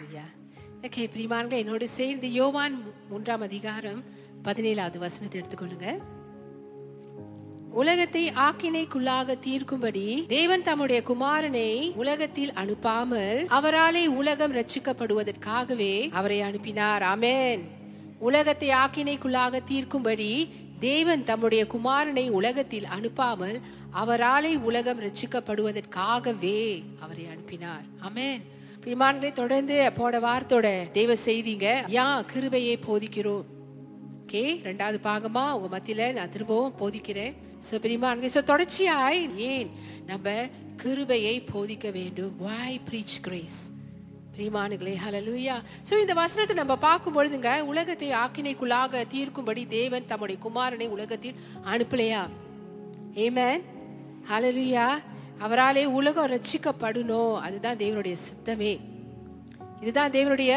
ஹalleluya okay பிரிமான்க என்னோடு சேர்ந்து யோவான் மூன்றாம் அதிகாரம் பதினேழாவது வசனத்தை எடுத்துக்கொள்ளுங்க. உலகத்தை ஆக்கினைக்குள்ளாக தீர்க்கும்படி தேவன் தம்முடைய குமாரனை உலகத்தில் அனுப்பாமல் அவராலே உலகம் ரட்சிக்கப்படுவதற்காகவே அவரை அனுப்பினார். ஆமென் உலகத்தை ஆக்கினைக்குள்ளாக தீர்க்கும்படி தேவன் தம்முடைய குமாரனை உலகத்தில் அனுப்பாமல் அவராலே உலகம் ரட்சிக்கப்படுவதற்காகவே அவரை அனுப்பினார். அமேன் பிரிமான்களை தொடர்ந்து போன வாரத்தோட தெய்வ செய்திங்க. யா கிருபையை போதிக்கிறோம். ஓகே ரெண்டாவது பாகமா உங்க மத்தியில நான் திரும்பவும் போதிக்கிறேன். சோ பிரிமான்க சோ தொடர்ச்சியாய் ஏன் நம்ம கிருபையை போதிக்க வேண்டும்? வாய் preach கிரேஸ் பிரிமானுகளே ஹலலூயா சோ இந்த வசனத்தை நம்ம பார்க்கும் பொழுதுங்க உலகத்தை ஆக்கினைக்குள்ளாக தீர்க்கும்படி தேவன் தம்முடைய குமாரனை உலகத்தில் அனுப்பலையா? ஏமேன் ஹalleluya அவராலே உலகம் ரட்சிக்கப்படணும் அதுதான் தேவனுடைய சித்தமே. இதுதான் தேவனுடைய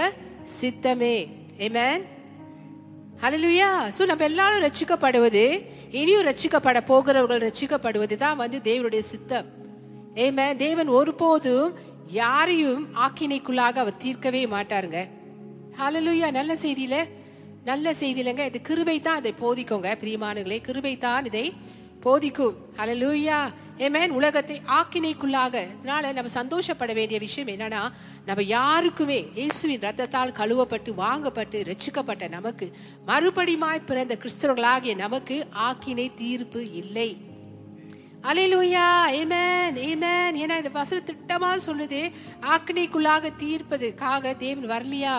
சித்தமே. ஏமேன் ஹalleluya ஸோ நம்ம எல்லாரும் ரட்சிக்கப்படுவது இனியும் ரட்சிக்கப்பட போகிறவர்கள் ரட்சிக்கப்படுவது தான் வந்து தேவனுடைய சித்தம். ஏமே தேவன் ஒருபோதும் யாரையும் ஆக்கினைக்குள்ளாக அவர் தீர்க்கவே மாட்டாருங்க. ஹலலுயா நல்ல செய்தியில நல்ல செய்தியிலங்க. இது கிருபை தான் இதை போதிக்கோங்க பிரியமானங்களே கிருபை தான் இதை போதிக்கும். அலலூயா ஏமேன் உலகத்தை ஆக்கினைக்குள்ளாக. இதனால நம்ம சந்தோஷப்பட வேண்டிய விஷயம் என்னன்னா நம்ம யாருக்குமே இயேசுவின் ரத்தத்தால் கழுவப்பட்டு வாங்கப்பட்டு ரச்சிக்கப்பட்ட நமக்கு மறுபடியுமாய் பிறந்த கிறிஸ்தவர்களாகிய நமக்கு ஆக்கினை தீர்ப்பு இல்லை. அலையிலூயா ஏமேன் ஏமேன் ஏன்னா இந்த வசனம் திட்டமா சொல்லுது ஆக்கினைக்குள்ளாக தீர்ப்பதுக்காக தேவன் வரலையா?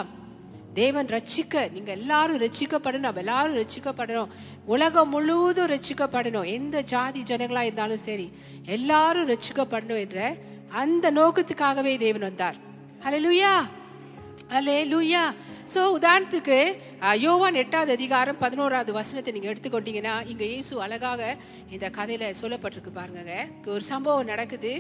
தேவன் ரட்சிக்க நீங்க எல்லாரும் ரட்சிக்கப்படணும் நம்ம எல்லாரும் ரட்சிக்கப்படணும். உலகம் முழுவதும் ரட்சிக்கப்படணும். எந்த ஜாதி ஜனங்களா இருந்தாலும் சரி எல்லாரும் ரட்சிக்கப்படணும் என்ற அந்த நோக்கத்துக்காகவே தேவன் வந்தார். ஹalleluya ஹalleluya சோ உதாரணத்துக்கு யோவான் எட்டாவது அதிகாரம் பதினோராவது வசனத்தை நீங்க எடுத்துக்கொண்டீங்கன்னா இங்க இயேசு அழகாக இந்த கதையில சொல்லப்பட்டிருக்கு பாருங்க ஒரு சம்பவம் நடக்குது.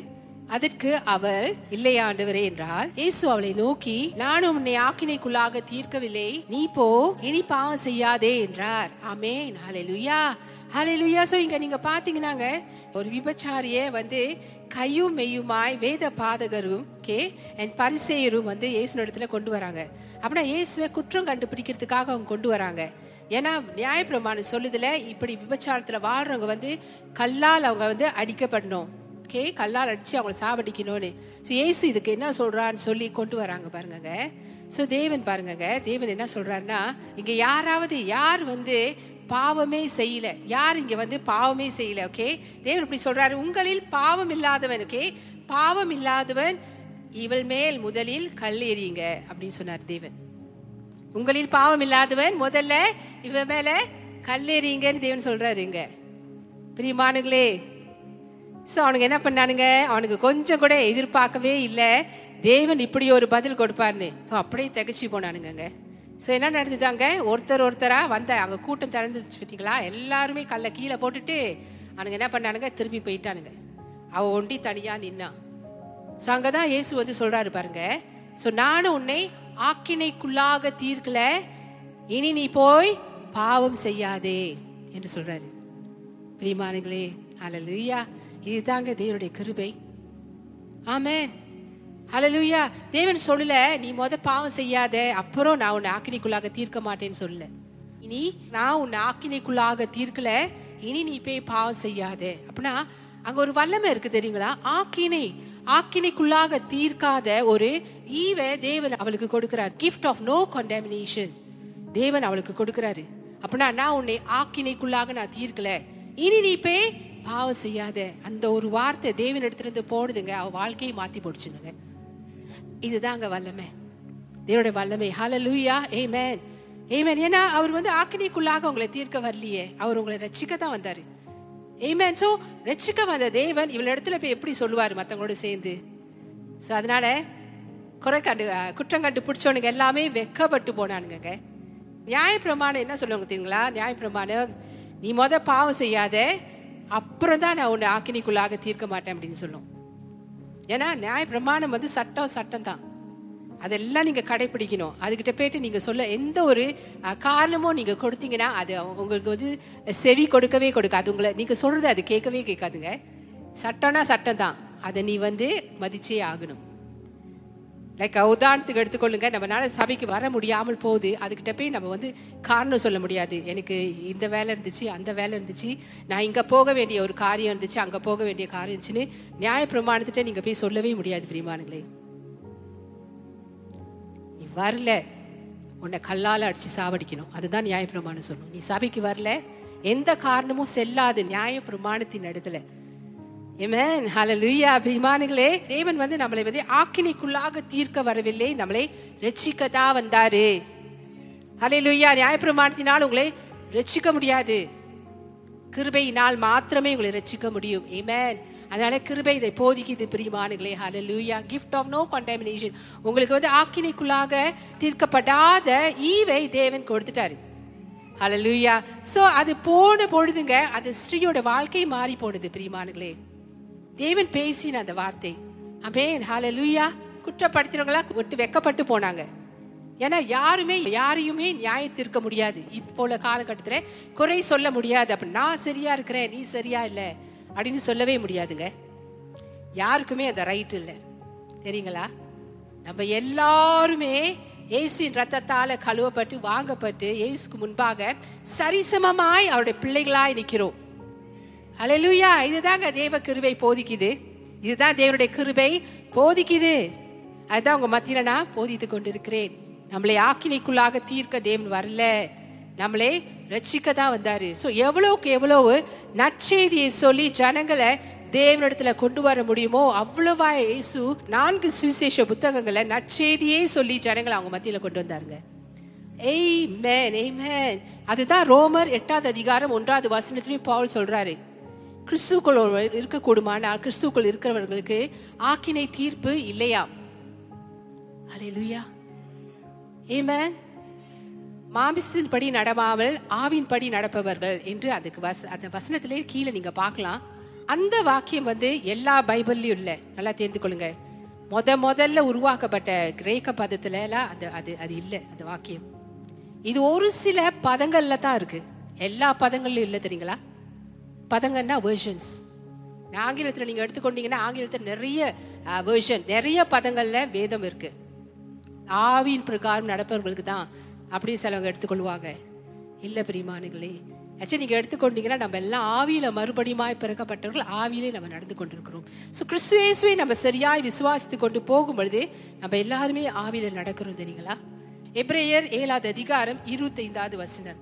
அதற்கு அவள் இல்லை ஆண்டவரே என்றால் இயேசு அவளை நோக்கி நானும் உன்னை ஆக்கினைக்குள்ளாக தீர்க்கவில்லை. நீ போ இனி பாவம் செய்யாதே என்றார். ஆமென். ஹalleluya. ஹalleluya. சோ இங்க நீங்க பாத்தீங்கன்னாங்க ஒரு விபச்சாரிய வந்து கையும் மெய்யுமாய் வேத பாதகரும் கே அண்ட் பரிசேயரும் வந்து இயேசு இடத்துல கொண்டு வராங்க. அப்படின்னா இயேசுவை குற்றம் கண்டுபிடிக்கிறதுக்காக அவங்க கொண்டு வராங்க. ஏன்னா நியாயப்பிரமாணம் சொல்லுதுல இப்படி விபச்சாரத்துல வாழ்றவங்க வந்து கல்லால் அவங்க வந்து அடிக்கப்படணும். ஓகே கல்லால் அடித்து அவங்களை சாவடிக்கணும்னு. ஸோ ஏசு இதுக்கு என்ன சொல்கிறான்னு சொல்லி கொண்டு வராங்க பாருங்கங்க. ஸோ தேவன் பாருங்கங்க தேவன் என்ன சொல்கிறாருன்னா இங்கே யாராவது யார் வந்து பாவமே செய்யல யார் இங்க வந்து பாவமே செய்யல ஓகே? தேவன் இப்படி சொல்றாரு உங்களில் பாவம் இல்லாதவன் ஓகே? பாவம் இல்லாதவன் இவள் மேல் முதலில் கல் எறியுங்க அப்படின்னு சொன்னார் தேவன். உங்களில் பாவம் இல்லாதவன் முதல்ல இவ மேல கல்லெறிங்கன்னு தேவன் சொல்றாரு இங்க. பிரியமானுங்களே சோ அவனுங்க என்ன பண்ணானுங்க? அவனுக்கு கொஞ்சம் கூட எதிர்பார்க்கவே இல்லை. தேவன் இப்படி ஒரு பதில் கொடுப்பாருன்னு. ஸோ அப்படியே திகச்சு போனானுங்க ஸோ என்ன நடந்துதாங்க? ஒருத்தர் ஒருத்தரா வந்த அங்கே கூட்டம் திறந்துச்சு பார்த்தீங்களா எல்லாருமே கல்ல கீழே போட்டுட்டு அவனுங்க என்ன பண்ணானுங்க? திரும்பி போயிட்டானுங்க. அவ ஒண்டி தனியா நின்னான் ஸோ அங்கே தான் இயேசு வந்து சொல்றாரு பாருங்க. ஸோ நானும் உன்னை ஆக்கினைக்குள்ளாக தீர்க்கல. இனி நீ போய் பாவம் செய்யாதே என்று சொல்றாரு. பிரியமானங்களே ஹalleluya இதுதாங்க தேவனுடைய கிருபை. ஆமென். ஹalleluya. தேவன் சொல்லல நீ மொத பாவம் செய்யாத அப்புறம் நான் உன்னை ஆக்கினைக்குள்ளாக தீர்க்க மாட்டேன்னு சொல்லல. இனி நான் உன்னை ஆக்கினைக்குள்ளாக தீர்க்கல இனி நீ போய் பாவம் செய்யாத. அப்படின்னா அங்க ஒரு வல்லமை இருக்கு தெரியுங்களா? ஆக்கினை ஆக்கினைக்குள்ளாக தீர்க்காத ஒரு ஈவ தேவன் அவளுக்கு கொடுக்கிறார். கிஃப்ட் ஆஃப் நோ கண்டாமினேஷன் தேவன் அவளுக்கு கொடுக்கிறாரு. அப்படின்னா நான் உன்னை ஆக்கினைக்குள்ளாக நான் தீர்க்கல. இனி நீ போய் பாவம் செய்யாத அந்த ஒரு வார்த்தை தேவன் எடுத்துருந்து போனதுங்க அவ வாழ்க்கையை மாத்தி போடுச்சுங்க. இதுதாங்க வல்லமை. தேவனுடைய வல்லமை. ஹalleluya ஆமென் ஆமென் ஏன்னா அவர் வந்து ஆக்கினிக்குள்ளாக உங்களை தீர்க்க வரலையே. அவர் உங்களை ரட்சிக்க தான் வந்தாரு. மேன் சோ ரச்சிக்க வந்த தேவன் இவள் இடத்துல போய் எப்படி சொல்லுவாரு மத்தவங்களோட சேர்ந்து? சோ அதனால குறை கண்டு குற்றம் கண்டு பிடிச்சவனுங்க எல்லாமே வெக்கப்பட்டு போனானுங்க நியாயப்பிரமாணம் என்ன சொல்லுவாங்க தெரியுங்களா? நியாயப்பிரமாணம் நீ முத பாவம் செய்யாத அப்புறம் தான் நான் உன்னை ஆக்கினிக்குள்ளாக தீர்க்க மாட்டேன் அப்படின்னு சொல்லும். ஏன்னா நியாய பிரமாணம் வந்து சட்டம் சட்டம் தான் அதெல்லாம் நீங்க கடைபிடிக்கணும் அதுகிட்ட போயிட்டு நீங்க சொல்ல எந்த ஒரு காரணமும் நீங்க கொடுத்தீங்கன்னா அது உங்களுக்கு வந்து செவி கொடுக்கவே கொடுக்காது. உங்களை நீங்க சொல்றது அது கேட்கவே கேட்காதுங்க. சட்டம்னா சட்டம் தான் அதை நீ வந்து மதிச்சே ஆகணும். லைக் உதாரணத்துக்கு எடுத்துக்கொள்ளுங்க. நம்மளால சபைக்கு வர முடியாமல் போகுது. அதுக்கிட்ட போய் நம்ம வந்து காரணம் சொல்ல முடியாது. எனக்கு இந்த வேலை இருந்துச்சு அந்த வேலை இருந்துச்சு. நான் இங்க போக வேண்டிய ஒரு காரியம் இருந்துச்சு அங்க போக வேண்டிய காரியம் இருந்துச்சுன்னு நியாய பிரமாணத்திட்ட நீங்க போய் சொல்லவே முடியாது பிரியமானங்களே. நீ வரல உன்னை கல்லால அடிச்சு சாவடிக்கணும். அதுதான் நியாயப்பிரமாணம் சொல்லணும் நீ சபைக்கு வரல எந்த காரணமும் செல்லாது நியாய பிரமாணத்தின் இடத்துல Amen. லூயா அபிமானிகளே தேவன் வந்து நம்மளை வந்து ஆக்கினிக்குள்ளாக தீர்க்க வரவில்லை. நம்மளை ரட்சிக்க தான் வந்தாரு. ஹalleluya நியாயப்பிரமாணத்தினால் உங்களை ரட்சிக்க முடியாது. கிருபையினால் மாத்திரமே உங்களை ரட்சிக்க முடியும். ஏமேன் அதனால கிருபை இதை போதிக்குது பிரிமானுகளே hallelujah gift of no condemnation உங்களுக்கு வந்து ஆக்கினைக்குள்ளாக தீர்க்கப்படாத ஈவை தேவன் கொடுத்துட்டாரு. ஹல லூயா ஸோ அது போன பொழுதுங்க அது ஸ்ரீயோட வாழ்க்கை மாறி போனது பிரியமானங்களே தேவன் பேசின அந்த வார்த்தை. அமேன் லூயா குற்றப்படுத்தினவங்களா விட்டு வெக்கப்பட்டு போனாங்க. ஏன்னா யாருமே யாரையுமே நியாயத்திருக்க முடியாது. இப்போ உள்ள காலகட்டத்தில் குறை சொல்ல முடியாது. அப்ப நான் சரியா இருக்கிறேன் நீ சரியா இல்லை அப்படின்னு சொல்லவே முடியாதுங்க. யாருக்குமே அந்த ரைட் இல்லை. தெரியுங்களா? நம்ம எல்லாருமே இயேசுவின் ரத்தத்தால கழுவப்பட்டு வாங்கப்பட்டு இயேசுக்கு முன்பாக சரிசமமாய் அவருடைய பிள்ளைகளாய் நிற்கிறோம் ஹalleluya இதுதாங்க தேவ கிருபை போதிக்குது. இதுதான் தேவனுடைய கிருபை போதிக்குது. அதுதான் உங்க மத்தியில நான் போதித்து கொண்டிருக்கிறேன். நம்மளை ஆக்கினைக்குள்ளாக தீர்க்க தேவன் வரல. நம்மளே ரட்சிக்க தான் வந்தாரு. ஸோ எவ்வளவுக்கு எவ்வளவு நற்செய்தியை சொல்லி ஜனங்களை தேவனிடத்துல கொண்டு வர முடியுமோ அவ்வளவா இயேசு நான்கு சுவிசேஷ புத்தகங்களை நற்செய்தியே சொல்லி ஜனங்களை அவங்க மத்தியில கொண்டு வந்தாருங்க. எய் மேய்மே அதுதான் ரோமர் எட்டாவது அதிகாரம் ஒன்றாவது வசனத்திலையும் பவுல் சொல்றாரு. கிறிஸ்துக்குள் இருக்கக்கூடுமானால் கிறிஸ்துக்குள் இருக்கிறவர்களுக்கு ஆக்கினை தீர்ப்பு இல்லையா? ஹalleluya ஆமென் மாமிசத்தின்படி நடவாமல் ஆவின்படி நடப்பவர்கள் என்று அதுக்கு வச அந்த வசனத்திலே கீழே நீங்க பார்க்கலாம். அந்த வாக்கியம் வந்து எல்லா பைபிள்லயும் இல்ல. நல்லா தெரிந்து கொள்ளுங்க. முத முதல்ல உருவாக்கப்பட்ட கிரேக்க பதத்துல எல்லாம் அது அது அது இல்லை அந்த வாக்கியம். இது ஒரு சில பதங்கள்ல தான் இருக்கு. எல்லா பதங்கள்லயும் இல்லை தெரியுங்களா? பதங்கன்னா வேர்ஷன்ஸ் ஆங்கிலத்தில் நீங்க எடுத்துக்கொண்டீங்கன்னா ஆங்கிலத்தில் நிறைய வேர்ஷன் நிறைய பதங்கள்ல வேதம் இருக்கு. ஆவியின் பிரகாரம் நடப்பவர்களுக்கு தான் அப்படி சிலவங்க எடுத்துக்கொள்வாங்க. இல்ல பிரிமானுங்களே ஆக்சுவலி நீங்க எடுத்துக்கொண்டீங்கன்னா நம்ம எல்லாம் ஆவியில மறுபடியுமாய் பிறக்கப்பட்டவர்கள் ஆவியிலே நம்ம நடந்து கொண்டிருக்கிறோம். ஸோ கிறிஸ்துவேசுவை நம்ம சரியாய் விசுவாசித்து கொண்டு போகும் பொழுது நம்ம எல்லாருமே ஆவியில நடக்கிறோம் தெரியுங்களா? எப்ரேயர் ஏழாவது அதிகாரம் இருபத்தைந்தாவது வசனம்.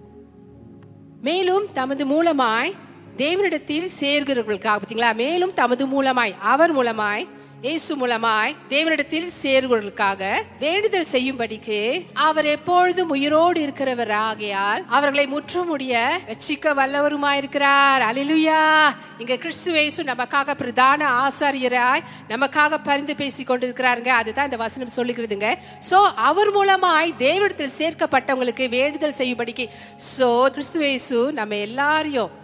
மேலும் தமது மூலமாய் தேவனிடத்தில் சேர்கிறவர்களுக்காக பார்த்தீங்களா? மேலும் தமது மூலமாய் அவர் மூலமாய் இயேசு மூலமாய் தேவனிடத்தில் சேர்கிறவர்களுக்காக வேண்டுதல் செய்யும்படிக்கு அவர் எப்பொழுதும் உயிரோடு இருக்கிறவர் ஆகையால் அவர்களை முற்றுமுடிய ரட்சிக்க வல்லவருமாய் இருக்கிறார் அலிலுயா இங்க கிறிஸ்து இயேசு நமக்காக பிரதான ஆசாரியராய் நமக்காக பரிந்து பேசி கொண்டிருக்கிறாருங்க. அதுதான் இந்த வசனம் சொல்லுகிறதுங்க. சோ அவர் மூலமாய் தேவனிடத்தில் சேர்க்கப்பட்டவங்களுக்கு வேண்டுதல் செய்யும்படிக்கு. சோ கிறிஸ்து இயேசு நம்ம எல்லாரையும்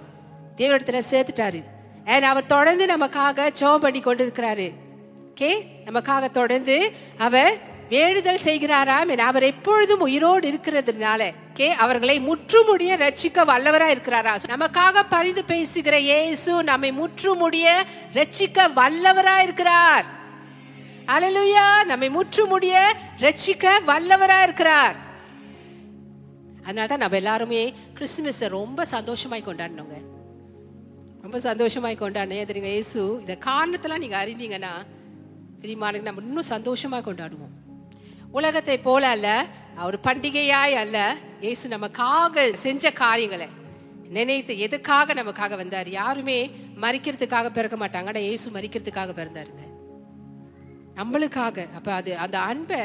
தேவனிடத்துல சேர்த்துட்டாரு. ஏன் அவர் தொடர்ந்து நமக்காக ஜெபம் பண்ணி கொண்டிருக்கிறாரு. ஓகே நமக்காக தொடர்ந்து அவர் வேண்டுதல் செய்கிறாராம் என அவர் எப்பொழுதும் உயிரோடு இருக்கிறதுனால கே அவர்களை முற்றுமுடிய ரட்சிக்க வல்லவரா இருக்கிறாரா? நமக்காக பரிந்து பேசுகிற இயேசு நம்மை முற்றுமுடிய ரட்சிக்க வல்லவரா இருக்கிறார். அலலுயா நம்மை முற்றுமுடிய ரட்சிக்க வல்லவரா இருக்கிறார். அதனால தான் நம்ம எல்லாருமே கிறிஸ்துமஸை ரொம்ப சந்தோஷமாய் கொண்டாடணுங்க ரொம்ப சந்தோஷமாய் கொண்டாடினேன் தெரியுங்க இயேசு? இந்த காரணத்தெல்லாம் நீங்கள் அறிந்தீங்கன்னா பிரிமானுக்கு நம்ம இன்னும் சந்தோஷமாக கொண்டாடுவோம். உலகத்தை போல அல்ல அவர் பண்டிகையாய் அல்ல இயேசு நமக்காக செஞ்ச காரியங்களை நினைத்து எதுக்காக நமக்காக வந்தார்? யாருமே மறிக்கிறதுக்காக பிறக்க மாட்டாங்க ஆனால் இயேசு மறிக்கிறதுக்காக பிறந்தாருங்க. நம்மளுக்காக. அப்போ அது அந்த அன்பை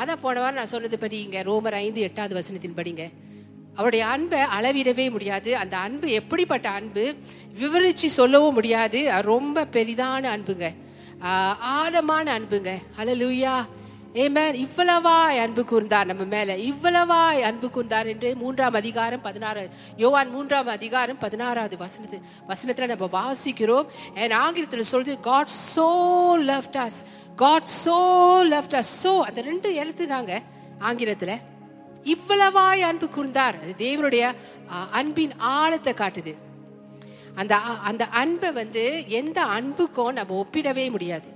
அதான் போன வாரம் நான் சொன்னது படி இங்கே ரோமர் ஐந்து எட்டாவது வசனத்தின் படிங்க அவருடைய அன்பை அளவிடவே முடியாது. அந்த அன்பு எப்படிப்பட்ட அன்பு? விவரிச்சு சொல்லவும் முடியாது. ரொம்ப பெரிதான அன்புங்க. ஆழமான அன்புங்க. அலலுயா ஏமேன் இவ்வளவாய் அன்பு கூர்ந்தார் நம்ம மேல. இவ்வளவாய் அன்பு கூர்ந்தார் என்று மூன்றாம் அதிகாரம் பதினாறு யோவான் மூன்றாம் அதிகாரம் பதினாறாவது வசனத்து வசனத்துல நம்ம வாசிக்கிறோம். என் ஆங்கிலத்தில் சொல்றது God so loved us God so loved us so அந்த ரெண்டு எழுத்துதாங்க ஆங்கிலத்துல. இவ்வளவாய் அன்பு கூர்ந்தார். அது தேவனுடைய அன்பின் ஆழத்தை காட்டுது. அந்த அ- அந்த அன்பை வந்து எந்த அன்புக்கும் நம்ம ஒப்பிடவே முடியாது.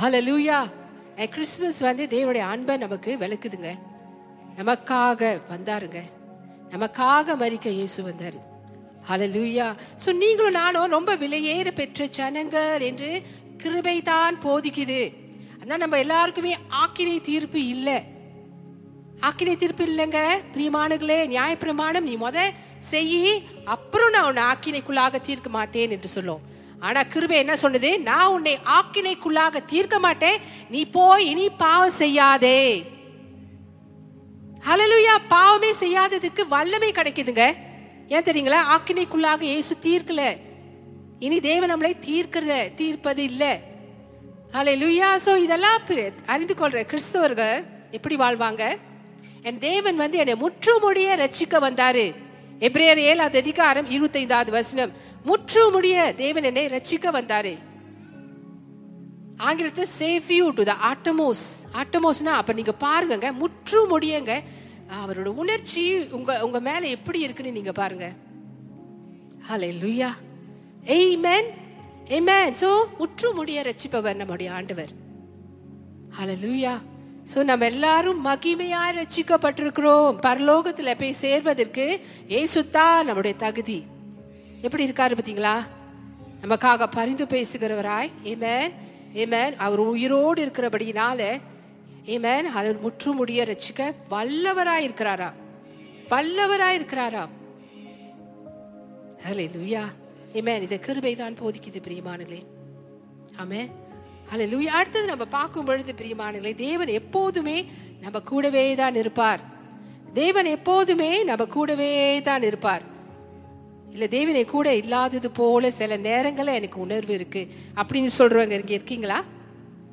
ஹalleluya கிறிஸ்துமஸ் வந்து தேவனுடைய அன்பை நமக்கு விளக்குதுங்க. நமக்காக வந்தாருங்க. நமக்காக மறிக்க இயேசு வந்தாரு. லூயா ஸோ நீங்களும் நானும் ரொம்ப விலையேற பெற்ற ஜனங்கள் என்று கிருபை தான் போதிக்குது. அதான் நம்ம எல்லாருக்குமே ஆக்கினை தீர்ப்பு இல்லை. ஆக்கினை தீர்ப்பு இல்லைங்க பிரீமானுங்களே நியாய பிரமாணம் நீ முத செய்யி அப்புறம் நான் உன்னை ஆக்கினைக்குள்ளாக தீர்க்க மாட்டேன் என்று சொல்லும். ஆனா கிருபை என்ன சொன்னது? நான் உன்னை ஆக்கினைக்குள்ளாக தீர்க்க மாட்டேன். நீ போய் இனி பாவம் செய்யாதே. ஹலலுயா பாவமே செய்யாததுக்கு வல்லமை கிடைக்குதுங்க. ஏன் தெரியுங்களா? ஆக்கினைக்குள்ளாக இயேசு தீர்க்கல. இனி தேவன் நம்மளை தீர்க்கிறத தீர்ப்பது இல்ல. ஹalleluya சோ இதெல்லாம் அறிந்து கொள்ற கிறிஸ்தவர்கள் எப்படி வாழ்வாங்க? என் தேவன் வந்து என்னை முற்றுமுடிய ரட்சிக்க வந்தாரு. எப்ரேயர் ஏழாவது அதிகாரம் இருபத்தைந்தாவது வசனம். முற்றுமுடிய தேவன் என்னை ரட்சிக்க வந்தாரு. ஆங்கிலத்தில் save you to the uttermost ஆட்டமோஸ்னா அப்ப நீங்க பாருங்க முற்று முடியுங்க அவரோட உணர்ச்சி உங்க உங்க மேல எப்படி இருக்குன்னு நீங்க பாருங்க. ஹலே லுயா ஏய்மேன் மேன் சோ முற்று முடிய ரட்சிப்பவர் நம்முடைய ஆண்டவர். ஹalleluya ஸோ நம்ம எல்லாரும் மகிமையாய் ரசிக்கப்பட்டிருக்கிறோம் பரலோகத்துல போய் சேர்வதற்கு ஏசுத்தா நம்முடைய தகுதி. எப்படி இருக்காரு பார்த்தீங்களா? நமக்காக பரிந்து பேசுகிறவராய். ஏமேன் ஏமேன் அவர் உயிரோடு இருக்கிறபடினால ஏமேன் அவர் முற்று முடிய ரட்சிக்க வல்லவராய் இருக்கிறாரா? வல்லவராய் இருக்கிறாரா? ஹalleluya ஏமேன் இதை கிருபை தான் போதிக்குது பிரியமானங்களே அல்ல லூயா அடுத்தது நம்ம பார்க்கும் பொழுது பிரியமானங்களே தேவன் எப்போதுமே நம்ம கூடவே தான் இருப்பார். தேவன் எப்போதுமே நம்ம கூடவே தான் இருப்பார். இல்ல தேவனை கூட இல்லாதது போல சில நேரங்களில் எனக்கு உணர்வு இருக்கு. அப்படின்னு சொல்றவங்க இங்க இருக்கீங்களா?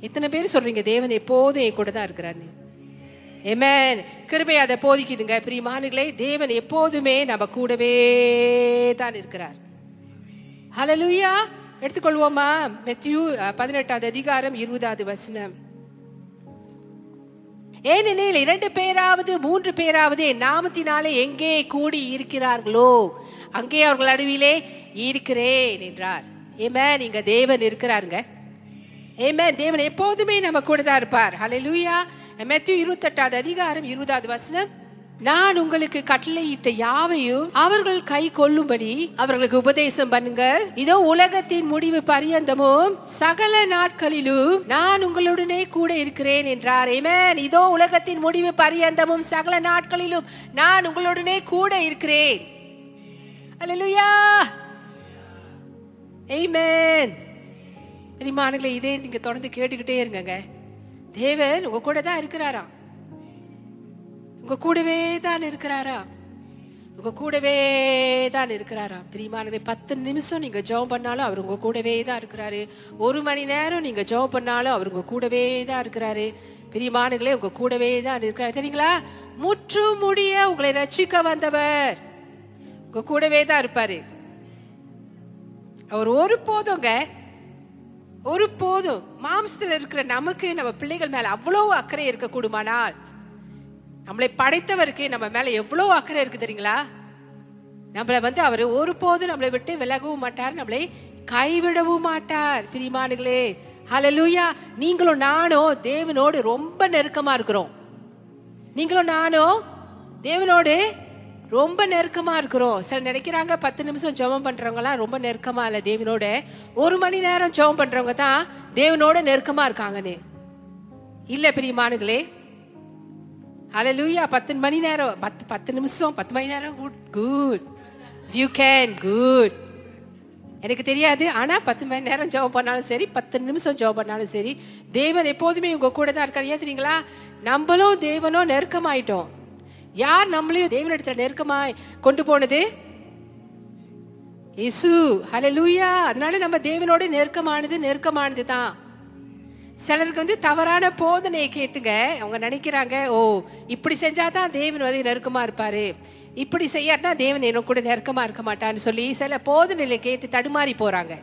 எத்தனை பேர் சொல்றீங்க தேவன் எப்போதும் என் கூட தான் இருக்கிறாரு ஏமேன் கிருபை அதை போதிக்குதுங்க. பிரியமானுகளே தேவன் எப்போதுமே நம்ம கூடவே தான் இருக்கிறார். ஹலலுயா எடுத்துக்கொள்வோமா? மெத்யூ பதினெட்டாவது அதிகாரம் இருபதாவது வசனம். ஏனெனில் இரண்டு பேராவது மூன்று பேராவது என் நாமத்தினாலே எங்கே கூடி இருக்கிறார்களோ அங்கே அவர்கள் நடுவிலே இருக்கிறேன் என்றார். ஏமே நீங்க தேவன் இருக்கிறாருங்க. ஏமே தேவன் எப்போதுமே நம்ம கூட தான் இருப்பார். ஹalleluya மெத்யூ இருபத்தெட்டாவது அதிகாரம் இருபதாவது வசனம். நான் உங்களுக்கு கட்டளையிட்ட யாவையும் அவர்கள் கை கொள்ளும்படி அவர்களுக்கு உபதேசம் பண்ணுங்க. இதோ உலகத்தின் முடிவு பரியந்தமும் சகல நாட்களிலும் நான் உங்களுடனே கூட இருக்கிறேன் என்றார். ஏமேன் இதோ உலகத்தின் முடிவு பரியந்தமும் சகல நாட்களிலும் நான் உங்களுடனே கூட இருக்கிறேன். அல்லேலூயா ஏமேன் பெரியமானங்களே இதே நீங்க தொடர்ந்து கேட்டுக்கிட்டே இருங்கங்க. தேவன் உங்க கூட தான் இருக்கிறாராம். உங்க கூடவே தான் இருக்கிறாரா? உங்க கூடவே தான் இருக்கிறாரா? பிரியமானவர்களே பத்து நிமிஷம் நீங்க ஜெபம் பண்ணாலும் அவர் உங்க கூடவே தான் இருக்கிறாரு. ஒரு மணி நேரம் நீங்க ஜெபம் பண்ணாலும் அவர் உங்க கூடவே தான் இருக்கிறாரு. பிரியமானங்களே உங்க கூடவே தான் இருக்கிறாரு. தெரியுங்களா? முற்று முடிய உங்களை ரட்சிக்க வந்தவர் உங்க கூடவே தான் இருப்பாரு. அவர் ஒரு போதுங்க. ஒரு போதும். மாம்சத்துல இருக்கிற நமக்கு நம்ம பிள்ளைகள் மேல அவ்வளவு அக்கறை இருக்க கூடுமானால் நம்மளை படைத்தவருக்கு நம்ம மேல எவ்வளவு அக்கறை இருக்கு தெரியுங்களா? நம்மளை வந்து அவர் ஒருபோதும் நம்மளை விட்டு விலகவும் மாட்டார் நம்மளை கைவிடவும் மாட்டார். பிரிமானுகளே ஹலலூயா நீங்களும் நானும் தேவனோடு ரொம்ப நெருக்கமா இருக்கிறோம். நீங்களும் நானும் தேவனோடு ரொம்ப நெருக்கமா இருக்கிறோம். சில நினைக்கிறாங்க பத்து நிமிஷம் ஜெபம் பண்றவங்கலாம் ரொம்ப நெருக்கமா இல்லை. தேவனோட ஒரு மணி நேரம் ஜெபம் பண்றவங்க தான் தேவனோட நெருக்கமா இருக்காங்கன்னு. இல்ல பிரியமானுகளே ஹலலூயா பத்து மணி நேரம். பத்து பத்து நிமிஷம் பத்து மணி நேரம். Good good you can good எனக்கு தெரியாது. ஆனா பத்து மணி நேரம் ஜெபம் பண்ணாலும் சரி பத்து நிமிஷம் ஜாப் பண்ணாலும் சரி தேவன் எப்போதுமே உங்க கூட தான் இருக்காரு. ஏன் தெரியுங்களா? நம்மளும் தேவனும் நெருக்கமாயிட்டோம். யார் நம்மளையும் தேவனிடத்துல நெருக்கமாய் கொண்டு போனது? இசு ஹலலூயா அதனால நம்ம தேவனோட நெருக்கமானது நெருக்கமானது தான் சிலருக்கு வந்து தவறான போதனையை கேட்டுங்க. அவங்க நினைக்கிறாங்க ஓ இப்படி செஞ்சாதான் தேவன் வந்து நெருக்கமா இருப்பாரு. இப்படி செய்யாட்டா தேவன் என்ன கூட நெருக்கமா இருக்க மாட்டான்னு சொல்லி சில போதனையில கேட்டு தடுமாறி போறாங்க.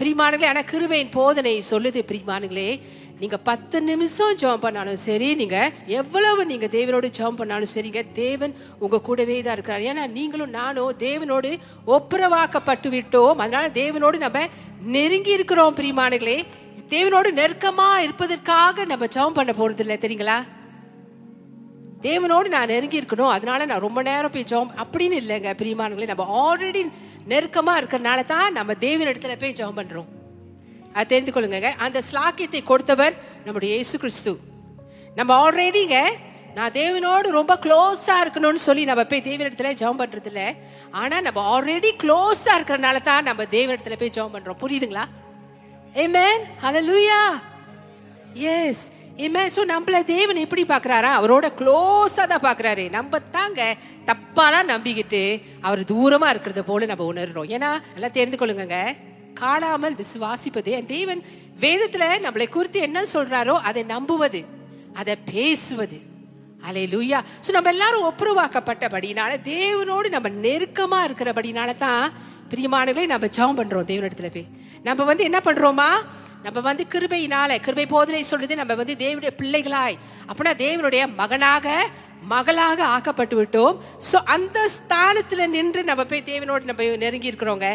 பிரிமானுங்களே ஆனா கிருபையின் போதனை சொல்லுது பிரிமானுங்களே நீங்க பத்து நிமிஷம் ஜெபம் பண்ணாலும் சரி நீங்க எவ்வளவு நீங்க தேவனோடு ஜெபம் பண்ணாலும் சரிங்க தேவன் உங்க கூடவே தான் இருக்கிறார். ஏன்னா நீங்களும் நானும் தேவனோடு ஒப்புரவாக்கப்பட்டு விட்டோம் அதனால தேவனோடு நம்ம நெருங்கி இருக்கிறோம் பிரிமானுங்களே தேவனோடு நெருக்கமா இருப்பதற்காக நம்ம ஜெபம் பண்ண போறது இல்லை தெரியுங்களா? தேவனோடு நான் நெருங்கி இருக்கணும் அதனால நான் ரொம்ப நேரம் போய் ஜெபம் அப்படின்னு இல்லைங்க பிரியமானங்களே நம்ம ஆல்ரெடி நெருக்கமா இருக்கிறனால தான் நம்ம தேவன் இடத்துல போய் ஜெபம் பண்றோம். அதை தெரிந்து கொள்ளுங்க அந்த ஸ்லாக்கியத்தை கொடுத்தவர் நம்முடைய இயேசு கிறிஸ்து. நம்ம ஆல்ரெடிங்க நான் தேவனோடு ரொம்ப க்ளோஸா இருக்கணும்னு சொல்லி நம்ம போய் தேவனிடத்துல ஜெபம் பண்றது இல்லை ஆனா நம்ம ஆல்ரெடி க்ளோஸா இருக்கிறனால தான் நம்ம தேவனிடத்துல போய் ஜெபம் பண்றோம். புரியுதுங்களா? ஏமேன் ஹalleluya எஸ் ஏமே ஸோ நம்மள தேவன் எப்படி பார்க்குறாரா? அவரோட க்ளோஸாக தான் பார்க்குறாரு. நம்ம தாங்க தப்பாலாம் நம்பிக்கிட்டு அவர் தூரமாக இருக்கிறத போல நம்ம உணர்றோம். ஏன்னா நல்லா தெரிந்து கொள்ளுங்க காணாமல் விசுவாசிப்பது. என் தேவன் வேதத்தில் நம்மளை குறித்து என்ன சொல்கிறாரோ அதை நம்புவது அதை பேசுவது. அலை லூயா ஸோ நம்ம எல்லாரும் ஒப்புரவாக்கப்பட்டபடினால தேவனோடு நம்ம நெருக்கமாக இருக்கிறபடினால தான் பிரியமானவர்களே நம்ம ஜெபம் பண்ணுறோம் தேவனிடத்துல போய். நம்ம வந்து என்ன பண்றோமா? நம்ம வந்து கிருபையினால கிருபை போதனை சொல்றது நம்ம வந்து தேவனுடைய பிள்ளைகளாய். அப்படின்னா தேவனுடைய மகனாக மகளாக ஆக்கப்பட்டு விட்டோம். சோ அந்த ஸ்தானத்துல நின்று நம்ம போய் தேவனோடு நம்ம நெருங்கி இருக்கிறோங்க.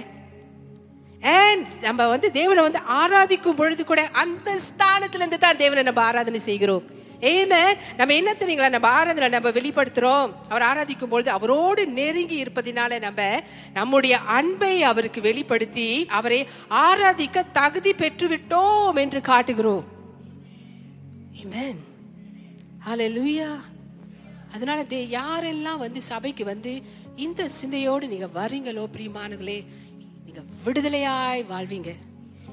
நம்ம வந்து தேவனை வந்து ஆராதிக்கும் பொழுது கூட அந்த ஸ்தானத்துல இருந்து தான் தேவனை நம்ம ஆராதனை செய்கிறோம். ஏமே நம்ம என்ன தெரியுங்களா? நம்ம ஆராதனை நம்ம வெளிப்படுத்துறோம். அவர் ஆராதிக்கும் பொழுது அவரோடு நெருங்கி இருப்பதினால நம்ம நம்முடைய அன்பை அவருக்கு வெளிப்படுத்தி அவரை ஆராதிக்க தகுதி பெற்று விட்டோம் என்று காட்டுகிறோம். Amen. அதனால தே யாரெல்லாம் வந்து சபைக்கு வந்து இந்த சிந்தையோடு நீங்க வரீங்களோ பிரியமானங்களே நீங்க விடுதலையாய் வாழ்வீங்க.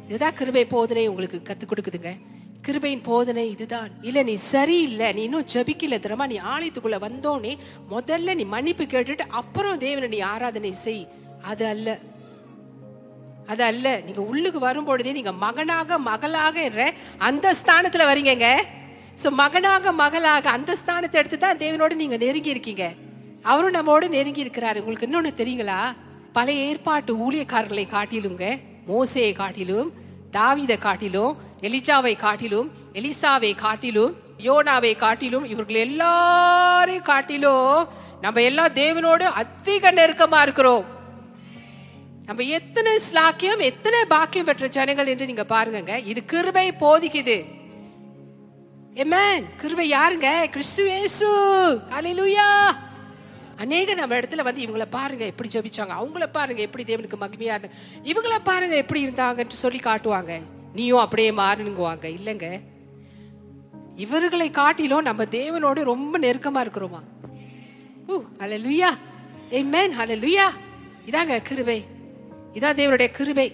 இதுதான் கிருபை போதனை உங்களுக்கு கற்றுக் கொடுக்குதுங்க. கிருபையின் போதனை இதுதான். இல்ல நீ சரியில்லை நீ இன்னும் ஜபிக்கல தெரியுமா நீ ஆலயத்துக்குள்ள வந்தோனே முதல்ல நீ மன்னிப்பு கேட்டுட்டு அப்புறம் தேவனை நீ ஆராதனை செய். அது அல்ல. அது அல்ல. நீங்க உள்ளுக்கு வரும்பொழுதே நீங்க மகனாக மகளாக அந்த ஸ்தானத்துல வரீங்கங்க. சோ மகனாக மகளாக அந்த ஸ்தானத்தை எடுத்து தான் தேவனோடு நீங்க நெருங்கி இருக்கீங்க. அவரும் நம்மோட நெருங்கி இருக்கிறாரு. உங்களுக்கு இன்னொன்னு தெரியுங்களா? பழைய ஏற்பாட்டு ஊழியக்காரர்களை காட்டிலுங்க மோசையை காட்டிலும் தாவிதை காட்டிலும் எலிஜாவை காட்டிலும் எலிசாவை காட்டிலும் யோனாவை காட்டிலும் இவர்கள் எல்லாரையும் காட்டிலும் நம்ம எல்லாம் தேவனோடு அதிக நெருக்கமா இருக்கிறோம். நம்ம எத்தனை ஸ்லாக்கியம் எத்தனை பாக்கியம் பெற்ற ஜனங்கள் என்று நீங்க பாருங்க இது கிருபை போதிக்குது. எமேன் கிருபை யாருங்க? கிறிஸ்துவேசு அலிலுயா அநேக நம்ம இடத்துல வந்து இவங்கள பாருங்க எப்படி ஜபிச்சாங்க அவங்கள பாருங்க எப்படி தேவனுக்கு மகிமையா இருந்தாங்க இவங்கள பாருங்க எப்படி இருந்தாங்கன்னு சொல்லி காட்டுவாங்க. நீயும் அப்படியே மாறணுங்குவாங்க இல்லைங்க. இவர்களை காட்டிலும் நம்ம தேவனோடு ரொம்ப நெருக்கமா இருக்கிறோமா? ஊ மேன் அல லுயா இதாங்க கிருபை. இதான் தேவனுடைய கிருபை.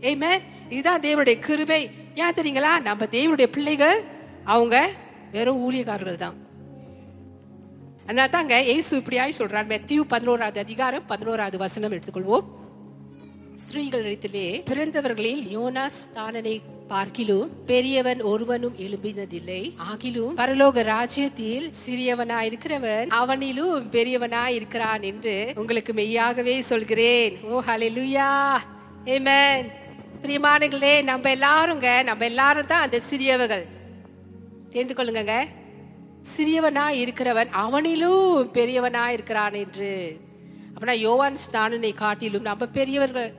மேன் இதுதான் தேவனுடைய கிருபை. ஏன் தெரியுங்களா? நம்ம தேவனுடைய பிள்ளைகள் அவங்க வெறும் ஊழியக்காரர்கள் தான் அதனால தாங்க ஏசு இப்படியாய் சொல்றார். மெத்தியூ பதினோராவது அதிகாரம் பதினோராவது வசனம் எடுத்துக்கொள்வோம். ஸ்திரீகளிடத்திலே பிறந்தவர்களில் யோனாஸ் தானனை பார்க்கிலும் பெரியவன் ஒருவனும் எழும்பினதில்லை. ஆகிலும் பரலோக ராஜ்யத்தில் சிறியவனாயிருக்கிறவன் அவனிலும் பெரியவனாயிருக்கிறான் என்று உங்களுக்கு மெய்யாகவே சொல்கிறேன். ஓ ஹalleluya! ஏமன் பிரியமானங்களே நம்ம எல்லாருங்க நம்ம எல்லாரும் தான் அந்த சிறியவர்கள். தெரிந்து கொள்ளுங்க சிறியவனா இருக்கிறவன் அவனிலும் பெரியவனா இருக்கிறான் என்று. அப்படின்னா யோவான் ஸ்தானனை காட்டிலும் நம்ம பெரியவர்கள்.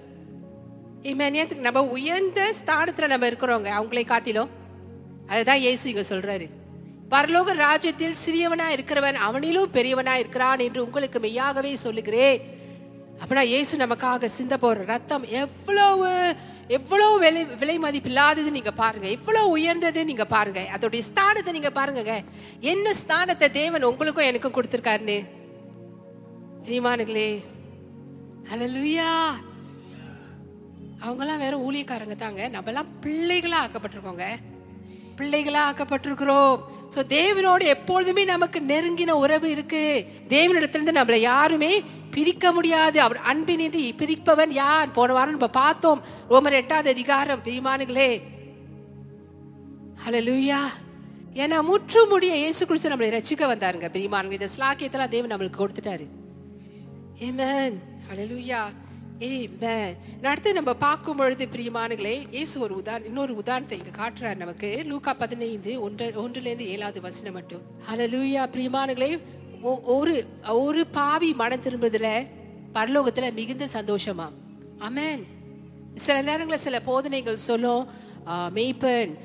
இமேனியத்துக்கு நம்ம உயர்ந்த ஸ்தானத்துல நம்ம இருக்கிறோங்க அவங்களை காட்டிலும். அதுதான் இயேசு இங்க சொல்றாரு. பரலோக ராஜ்யத்தில் சிறியவனா இருக்கிறவன் அவனிலும் பெரியவனா இருக்கிறான் என்று உங்களுக்கு மெய்யாகவே சொல்லுகிறேன். அப்படின்னா இயேசு நமக்காக சிந்த போற ரத்தம் எவ்வளவு எவ்வளவு விலை விலை மதிப்பில்லாதது நீங்க பாருங்க. எவ்வளவு உயர்ந்தது நீங்க பாருங்க. அதோடைய ஸ்தானத்தை நீங்க பாருங்க என்ன ஸ்தானத்தை தேவன் உங்களுக்கும் எனக்கும் கொடுத்திருக்காருன்னு? பிரியமானுங்களே ஹalleluya. அவங்கெல்லாம் வேற ஊழியக்காரங்க தாங்க. நம்ம எல்லாம் பிள்ளைகளா ஆக்கப்பட்டிருக்கோங்க. பிள்ளைகளா ஆக்கப்பட்டிருக்கிறோம் சோ தேவனோடு எப்பொழுதுமே நமக்கு நெருங்கின உறவு இருக்கு. தேவனிடத்திலிருந்து நம்மளை யாருமே பிரிக்க முடியாது. அவர் அன்பினின்றி பிரிப்பவன் யார்? போன வாரம் நம்ம பார்த்தோம். ரோமர் எட்டாவது அதிகாரம் பிரிமானுகளே ஹalleluya ஏன்னா முற்று முடிய இயேசு கிறிஸ்து நம்மளை ரட்சிக்க வந்தாருங்க. பிரிமானுங்க இந்த ஸ்லாக்கியத்தெல்லாம் தேவன் நம்மளுக்கு கொடுத்துட்டாரு. ஏமேன் ஹலோ லூயா அடுத்து நம்ம பார்க்கும் பொழுது பிரியமானங்களே இயேசு ஒரு உதாரணம் இன்னொரு உதாரணத்தை இங்க காட்டுறாரு நமக்கு. லூக்கா பதினைந்து ஒன்று ஒன்றுலேருந்து ஏழாவது வசனம் மட்டும். ஹalleluya பிரியமானங்களே ஒ- ஒரு ஒரு பாவி மனம் திரும்புறதுல பரலோகத்துல மிகுந்த சந்தோஷமா? அமேன் சில நேரங்களில் சில போதனைகள் சொல்லும் ஆ, மேய்ப்பன்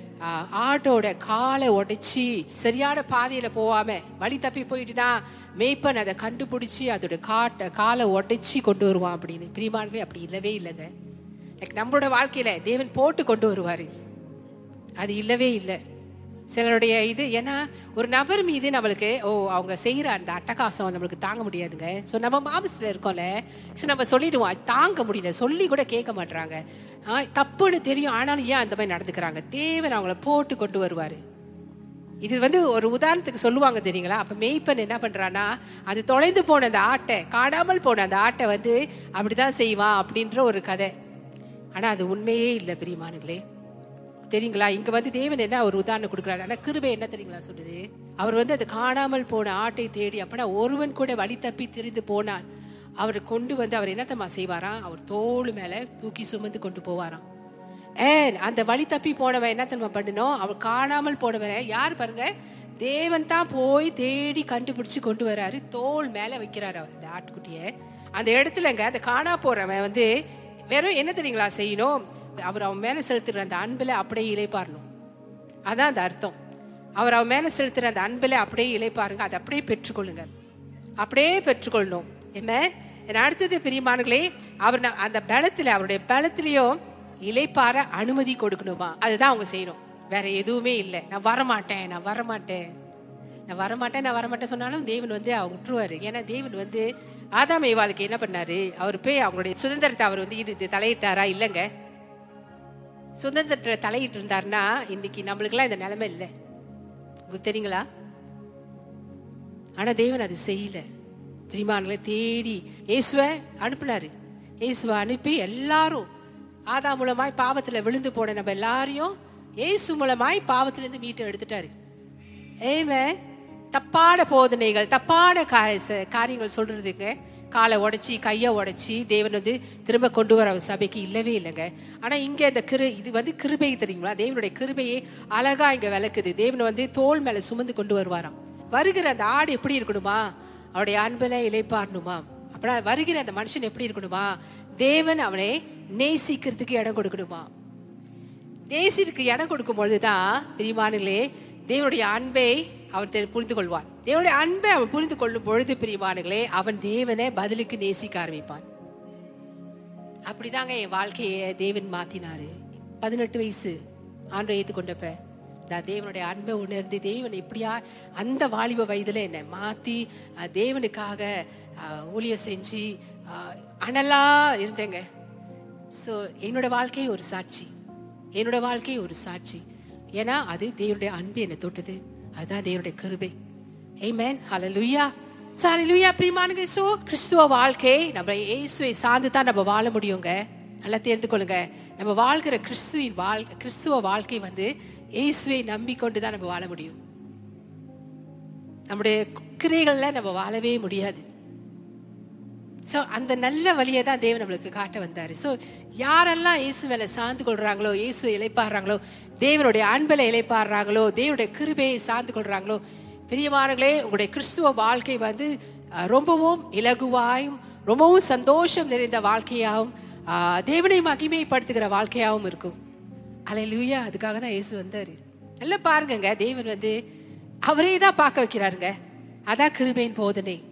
ஆட்டோட காலை உடைச்சி சரியான பாதையில போகாம வழி தப்பி போயிட்டுனா மேய்ப்பன் அதை கண்டுபிடிச்சி அதோட காட்டை காலை உடைச்சி கொண்டு வருவான் அப்படின்னு. பிரிமான்களே அப்படி இல்லவே இல்லைங்க. லைக் நம்மளோட வாழ்க்கையில தேவன் போட்டு கொண்டு வருவாரு. அது இல்லவே இல்லை. சிலருடைய இது ஏன்னா ஒரு நபர் மீது நம்மளுக்கு ஓ அவங்க செய்கிற அந்த அட்டகாசம் நம்மளுக்கு தாங்க முடியாதுங்க. ஸோ நம்ம மாமிசில் இருக்கோம்ல ஸோ நம்ம சொல்லிடுவோம் அது தாங்க முடியல. சொல்லி கூட கேட்க மாட்றாங்க. ஆ, தப்புன்னு தெரியும் ஆனாலும் ஏன் அந்த மாதிரி நடந்துக்கிறாங்க? தேவன் அவங்கள போட்டு கொண்டு வருவார். இது வந்து ஒரு உதாரணத்துக்கு சொல்லுவாங்க தெரியுங்களா? அப்போ மேய்ப்பன் என்ன பண்ணுறான்னா அது தொலைந்து போன அந்த ஆட்டை காணாமல் போன அந்த ஆட்டை வந்து அப்படிதான் செய்வான் அப்படின்ற ஒரு கதை. ஆனால் அது உண்மையே இல்லை பிரியமானுங்களே தெரியுங்களா? இங்க வந்து தேவன் என்ன ஒரு உதாரணம் கொடுக்குறாரு? ஆனா கிருபை என்ன தெரியுங்களா சொல்லுது? அவர் வந்து அது காணாமல் போன ஆட்டை தேடி அப்படின்னா ஒருவன் கூட வழி தப்பி திரிந்து போனான். அவர் கொண்டு வந்து அவர் என்னத்தம்மா செய்வாராம்? அவர் தோல் மேல தூக்கி சுமந்து கொண்டு போவாராம். ஏன்? அந்த வழி தப்பி போனவன் என்ன தெரியுமா பண்ணணும்? அவர் காணாமல் போனவன் யார் பாருங்க? தேவன் தான் போய் தேடி கண்டுபிடிச்சு கொண்டு வராரு. தோல் மேல வைக்கிறாரு அவர் இந்த ஆட்டுக்குட்டிய. அந்த இடத்துலங்க அந்த காணா போறவன் வந்து வெறும் என்ன தெரியுங்களா செய்யணும்? அவர் அவன் மேலே செலுத்துகிற அந்த அன்பில் அப்படியே இலைப்பாரணும் அதான் அந்த அர்த்தம். அவர் அவன் மேலே செலுத்துகிற அந்த அன்பில் அப்படியே இலைப்பாருங்க அதை அப்படியே பெற்றுக்கொள்ளுங்க அப்படியே பெற்றுக்கொள்ளணும். என்ன என் அடுத்தது பிரியமானங்களே அவர் அந்த பலத்தில் அவருடைய பலத்திலையும் இலைப்பார அனுமதி கொடுக்கணுமா? அதுதான் அவங்க செய்யணும். வேற எதுவுமே இல்லை. நான் வரமாட்டேன் நான் வரமாட்டேன். நான் வரமாட்டேன் நான் வரமாட்டேன் சொன்னாலும் தேவன் வந்து அவங்க விட்டுருவாரு. ஏன்னா தேவன் வந்து ஆதாம் ஏவாளுக்கு என்ன பண்ணாரு? அவர் போய் அவங்களுடைய சுதந்திரத்தை அவர் வந்து இது தலையிட்டாரா? இல்லைங்க. சுதந்திரத்தில் தலையிட்டு இருந்தாருன்னா இன்னைக்கு நம்மளுக்கெல்லாம் இந்த நிலைமை இல்லை. உங்களுக்கு தெரியுங்களா? ஆனா தேவன் அது செய்யல. பிரிமான்களை தேடி இயேசுவ அனுப்புனாரு. இயேசுவை அனுப்பி எல்லாரும் ஆதா மூலமாய் பாவத்துல விழுந்து போன நம்ம எல்லாரையும் இயேசு மூலமாய் பாவத்திலிருந்து மீட்டு எடுத்துட்டாரு. ஏமே தப்பான போதனைகள் தப்பான காரியங்கள் சொல்றதுக்கு காலை உடைச்சி கையை உடைச்சி தேவன் வந்து திரும்ப கொண்டு வர சபைக்கு இல்லவே இல்லைங்க. ஆனா இங்க இந்த கிரு இது வந்து கிருபை தெரியுங்களா? தேவனுடைய கிருபையே அழகா இங்க விளக்குது. தேவன் வந்து தோல் மேல சுமந்து கொண்டு வருவாராம். வருகிற அந்த ஆடு எப்படி இருக்கணுமா? அவருடைய அன்புல இலைப்பாரணுமா அப்புறம் வருகிற அந்த மனுஷன் எப்படி இருக்கணுமா? தேவன் அவனை நேசிக்கிறதுக்கு இடம் கொடுக்கணுமா? நேசிக்கு இடம் கொடுக்கும் பொழுதுதான் பிரிமானிலே தேவனுடைய அன்பை அவன் புரிந்து கொள்வான் தேவனுடைய அன்பை அவன் புரிந்து கொள்ளும் பொழுது பிரிவானுகளே அவன் தேவனை பதிலுக்கு நேசிக்க ஆரம்பிப்பான். அப்படிதாங்க என் வாழ்க்கையை தேவன் மாத்தினாரு. பதினெட்டு வயசு ஆண்டு ஏத்துக்கொண்டப்ப நான் தேவனுடைய அன்பை உணர்ந்து தேவன் எப்படியா அந்த வாலிப வயதுல என்னை மாத்தி தேவனுக்காக அஹ், ஊழியம் செஞ்சு அனலாக அனலா இருந்தேங்க. ஸோ என்னோட வாழ்க்கை ஒரு சாட்சி. என்னோட வாழ்க்கை ஒரு சாட்சி. ஏன்னா அது தேவனுடைய அன்பு என்னை தொட்டது. அதுதான் தேவனுடைய கிருபை Amen. Hallelujah. So, hallelujah, பிரியமானங்க. So, கிறிஸ்துவ வாழ்க்கை நம்ம இயேசுவை சார்ந்து தான் நம்ம வாழ முடியுங்க நல்லா தெரிந்து கொள்ளுங்க நம்ம வாழ்கிற கிறிஸ்துவின் வாழ் கிறிஸ்துவ வாழ்க்கை வந்து இயேசுவை நம்பிக்கொண்டு தான் நம்ம வாழ முடியும் நம்முடைய குக்கிரைகளில் நம்ம வாழவே முடியாது ஸோ அந்த நல்ல வழியை தான் தேவன் நம்மளுக்கு காட்ட வந்தாரு ஸோ யாரெல்லாம் இயேசு வேலை சார்ந்து கொள்கிறாங்களோ இயேசுவை இழைப்பாடுறாங்களோ தேவனுடைய அன்பில் இலைப்பாடுறாங்களோ தேவனுடைய கிருபையை சார்ந்து கொள்றாங்களோ பிரியமானங்களே உங்களுடைய கிறிஸ்துவ வாழ்க்கை வந்து ரொம்பவும் இலகுவாயும் ரொம்பவும் சந்தோஷம் நிறைந்த வாழ்க்கையாகவும் தேவனை மகிமைப்படுத்துகிற வாழ்க்கையாகவும் இருக்கும். அலையிலுயா அதுக்காக தான் இயேசு வந்தார். நல்லா பாருங்கங்க தேவன் வந்து அவரே தான் பார்க்க வைக்கிறாருங்க. அதான் கிருபையின் போதனை.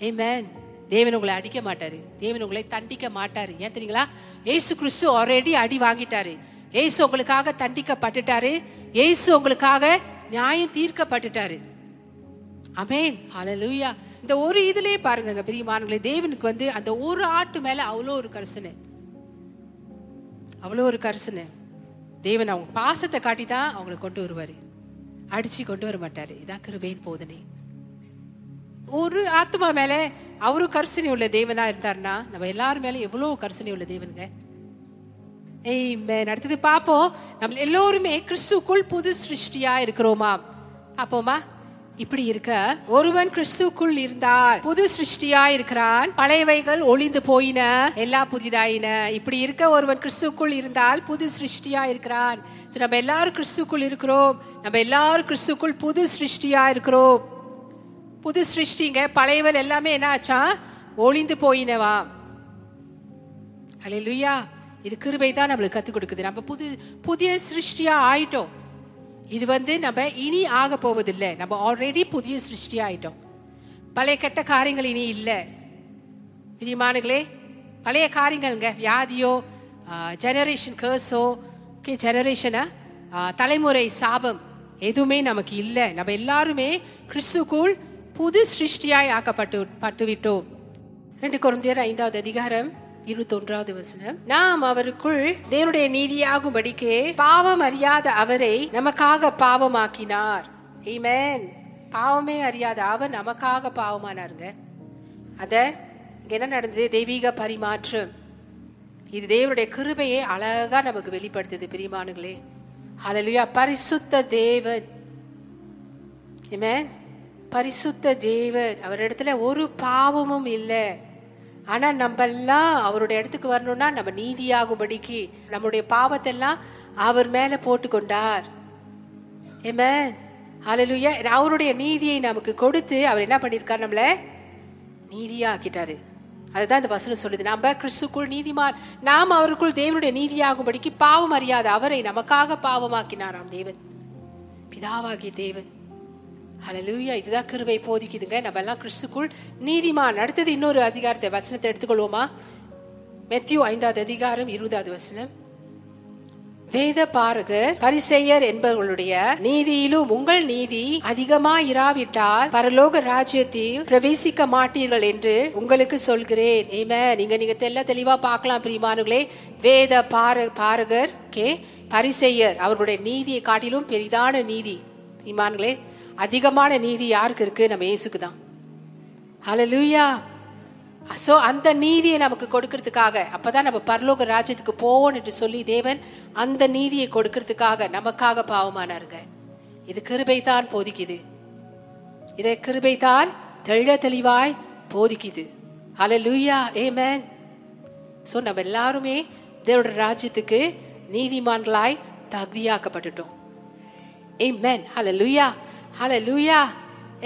Amen. தேவன் உங்களை அடிக்க மாட்டாரு. தேவன் உங்களை தண்டிக்க மாட்டாரு. ஏன் தெரியுங்களா? ஏசு கிறிஸ்து ஆல்ரெடி அடி வாங்கிட்டாரு. ஏசு உங்களுக்காக தண்டிக்கப்பட்டுட்டாரு. ஏசு உங்களுக்காக நியாயம் தீர்க்கப்பட்டுட்டாரு. அமேன் அலலூயா இந்த ஒரு இதுலயே பாருங்க பிரியமானங்களே தேவனுக்கு வந்து அந்த ஒரு ஆட்டு மேல அவ்வளோ ஒரு கரிசனை. அவ்வளோ ஒரு கரிசனை. தேவன் அவங்க பாசத்தை காட்டி தான் அவங்களை கொண்டு வருவார். அடிச்சு கொண்டு வர மாட்டாரு. இதான் கிருபையின் போதனை. ஒரு ஆத்மா மேல அவரு கரிசனை உள்ள தேவனா இருந்தாருன்னா நம்ம எல்லாரும் மேல எவ்வளோ கரிசனை உள்ள தேவனுங்க? ஏய் அடுத்தது பார்ப்போம். நம்ம எல்லோருமே கிறிஸ்துக்குள் புது சிருஷ்டியா இருக்கிறோமா? அப்போமா இப்படி இருக்க ஒருவன் கிறிஸ்துக்குள் இருந்தால் புது சிருஷ்டியா இருக்கிறான். பழையவைகள் ஒளிந்து போயின எல்லாம் புதிதாயின. இப்படி இருக்க ஒருவன் கிறிஸ்துக்குள் இருந்தால் புது சிருஷ்டியா இருக்கிறான். நம்ம எல்லாரும் கிறிஸ்துக்குள் இருக்கிறோம். நம்ம எல்லாரும் கிறிஸ்துக்குள் புது சிருஷ்டியா இருக்கிறோம். புது சிருஷ்டிங்க பழையவள் எல்லாமே என்ன ஆச்சா ஒளிந்து போயினவா ஹalleluya. இது கிருபை தான் நம்மளுக்கு கற்றுக் கொடுக்குது. நம்ம புது புதிய சிருஷ்டியா ஆயிட்டோம் இது வந்து நம்ம இனி ஆக போவதில்லை. நம்ம ஆல்ரெடி புதிய சிருஷ்டியாக ஆயிட்டோம் பழைய கெட்ட காரியங்கள் இனி இல்லை. பிரியமானுகளே பழைய காரியங்கள்ங்க. வியாதியோ ஜெனரேஷன் கேர்ஸோ ஓகே ஜெனரேஷனா தலைமுறை சாபம் எதுவுமே நமக்கு இல்லை. நம்ம எல்லாருமே கிறிஸ்துக்குள் புது சிருஷ்டியாய் ஆக்கப்பட்டு பட்டு விட்டோம் ரெண்டு குழந்தையர் ஐந்தாவது அதிகாரம். இருபத்தொன்றாவது வசனம். நாம் அவருக்குள் தேவனுடைய நீதியாகும்படிக்கு பாவம் அறியாத அவரை நமக்காக பாவமாக்கினார். ஏமேன் பாவமே அறியாத அவர் நமக்காக பாவமானாருங்க. அத என்ன நடந்தது? தெய்வீக பரிமாற்றம். இது தேவனுடைய கிருபையை அழகா நமக்கு வெளிப்படுத்துது பிரிமானுங்களே ஹalleluya பரிசுத்த தேவன். ஏமேன் பரிசுத்த தேவன். அவர் இடத்துல ஒரு பாவமும் இல்லை. ஆனா நம்ம எல்லாம் அவருடைய இடத்துக்கு வரணும்னா நம்ம நீதியாகும்படிக்கு நம்முடைய பாவத்தெல்லாம் அவர் மேல போட்டு கொண்டார் ஆமென் ஹalleluya அவருடைய நீதியை நமக்கு கொடுத்து அவர் என்ன பண்ணியிருக்கார் நம்மள? நீதியாக்கிட்டாரு. அதுதான் இந்த வசனம் சொல்லுது. நம்ம கிறிஸ்துக்குள் நீதிமான் நாம் அவருக்குள் தேவனுடைய நீதியாகும்படிக்கு பாவம் அறியாத அவரை நமக்காக பாவமாக்கினாராம் தேவன். பிதாவாகிய தேவன். ஹலலூயா இதுதான் கிருபை போதிக்குதுங்க. நம்ம எல்லாம் கிறிஸ்துக்குள் நீதிமான். அடுத்தது இன்னொரு அதிகாரத்தை வசனத்தை எடுத்துக்கொள்வோமா? மெத்தியூ ஐந்தாவது அதிகாரம் இருபதாவது வசனம். வேத பாருகர் பரிசெயர் என்பவர்களுடைய நீதியிலும் உங்கள் நீதி அதிகமா இராவிட்டால் பரலோக ராஜ்யத்தில் பிரவேசிக்க மாட்டீர்கள் என்று உங்களுக்கு சொல்கிறேன். ஏமே நீங்க நீங்க தெல்ல தெளிவா பார்க்கலாம் பிரிமானுகளே வேத பாரு பாரகர் கே பரிசெயர். அவர்களுடைய நீதியை காட்டிலும் பெரிதான நீதி. பிரிமானுகளே அதிகமான நீதி யாருக்கு இருக்கு? நம்ம இயேசுக்கு தான் ஹalleluya ஸோ அந்த நீதியை நமக்கு கொடுக்கறதுக்காக அப்பதான் நம்ம பரலோக ராஜ்யத்துக்கு போவோம் என்று சொல்லி தேவன் அந்த நீதியை கொடுக்கறதுக்காக நமக்காக பாவமானாருங்க. இது கிருபை தான் போதிக்குது. இதை கிருபை தான் தெள்ள தெளிவாய் போதிக்குது. ஹalleluya மேன் சோ நம்ம எல்லாருமே தேவோட ராஜ்யத்துக்கு நீதிமான்களாய் தகுதியாக்கப்பட்டுட்டோம். Amen. Hallelujah. Hallelujah.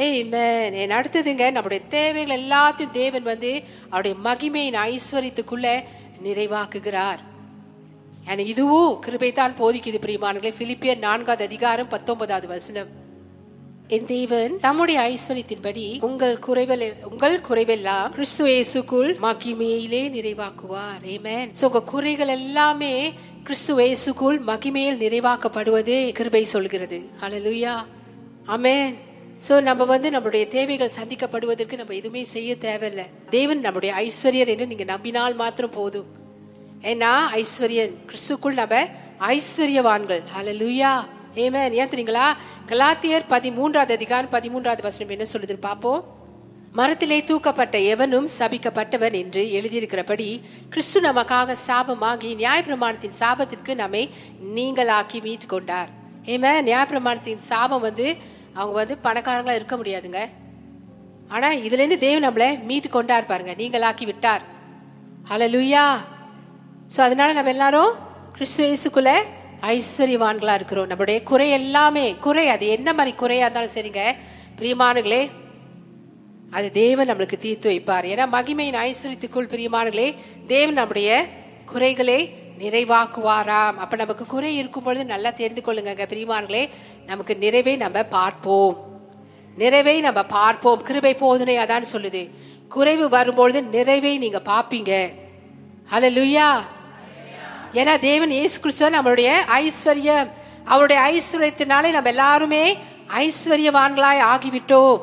Amen. என் அடுத்ததுங்க நம்முடைய தேவைகள் எல்லாத்தையும் தேவன் வந்து அவருடைய மகிமையின் ஐஸ்வர்யத்துக்குள்ள நிறைவாக்குகிறார் எனக்கு இதுவும் கிருபை தான் போதிக்குது பிரியமானங்களே பிலிப்பியர் நான்காவது அதிகாரம் பத்தொன்பதாவது வசனம் என் தேவன் தம்முடைய ஐஸ்வர்யத்தின்படி உங்கள் குறைவல் உங்கள் குறைவெல்லாம் கிறிஸ்து இயேசுக்குள் மகிமையிலே நிறைவாக்குவார் ஏமேன் சோ உங்க குறைகள் எல்லாமே கிறிஸ்து இயேசுக்குள் மகிமையில் நிறைவாக்கப்படுவது கிருபை சொல்கிறது ஹalleluya ஆமே ஸோ நம்ம வந்து நம்மளுடைய தேவைகள் சந்திக்கப்படுவதற்கு நம்ம எதுவுமே செய்ய தேவையில்லை. தேவன் நம்முடைய ஐஸ்வர்யர் என்று நீங்கள் நம்பினால் மாத்திரம் போதும். ஏன்னா ஐஸ்வர்யன் கிறிஸ்துக்குள் நம்ம ஐஸ்வர்யவான்கள். ஹalleluya ஆமென் ஏன் தெரியுங்களா? கலாத்தியர் பதிமூன்றாவது அதிகாரம் பதிமூன்றாவது வசனம் என்ன சொல்லுதுன்னு பார்ப்போம். மரத்திலே தூக்கப்பட்ட எவனும் சபிக்கப்பட்டவன் என்று எழுதியிருக்கிறபடி கிறிஸ்து நமக்காக சாபமாகி நியாயப்பிரமாணத்தின் சாபத்திற்கு நம்மை நீங்களாக்கி மீட்டு கொண்டார் ஏமே நியாயப்பிரமாணத்தின் சாபம் வந்து அவங்க வந்து பணக்காரங்களா இருக்க முடியாதுங்க. ஆனா இதுல இருந்து தேவன் நம்மளை மீட்டு கொண்டா இருப்பாருங்க நீங்கள் நீங்களாக்கி விட்டார். ஹலோ லூயா ஸோ அதனால நம்ம எல்லாரும் கிறிஸ்து இயேசுக்குள்ள ஐஸ்வர்யவான்களா இருக்கிறோம். நம்மளுடைய குறை எல்லாமே குறை அது என்ன மாதிரி குறையா இருந்தாலும் சரிங்க. பிரியமானுங்களே அது தேவன் நம்மளுக்கு தீர்த்து வைப்பார். ஏன்னா மகிமையின் ஐஸ்வர்யத்துக்குள் பிரியமானங்களே தேவன் நம்முடைய குறைகளை நிறைவாக்குவாராம். அப்ப நமக்கு குறை இருக்கும் பொழுது நல்லா தெரிந்து கொள்ளுங்க பிரியமானங்களே நமக்கு நிறைவை நம்ம பார்ப்போம். நிறைவை நம்ம பார்ப்போம். கிருபை போதனை அதான் சொல்லுது. குறைவு வரும்பொழுது நிறைவை நீங்க பாப்பீங்க ஹalleluya ஏன்னா தேவன் இயேசு கிறிஸ்துவ நம்மளுடைய ஐஸ்வர்யம். அவருடைய ஐஸ்வர்யத்தினாலே நம்ம எல்லாருமே ஐஸ்வர்யவான்களாய் ஆகிவிட்டோம்.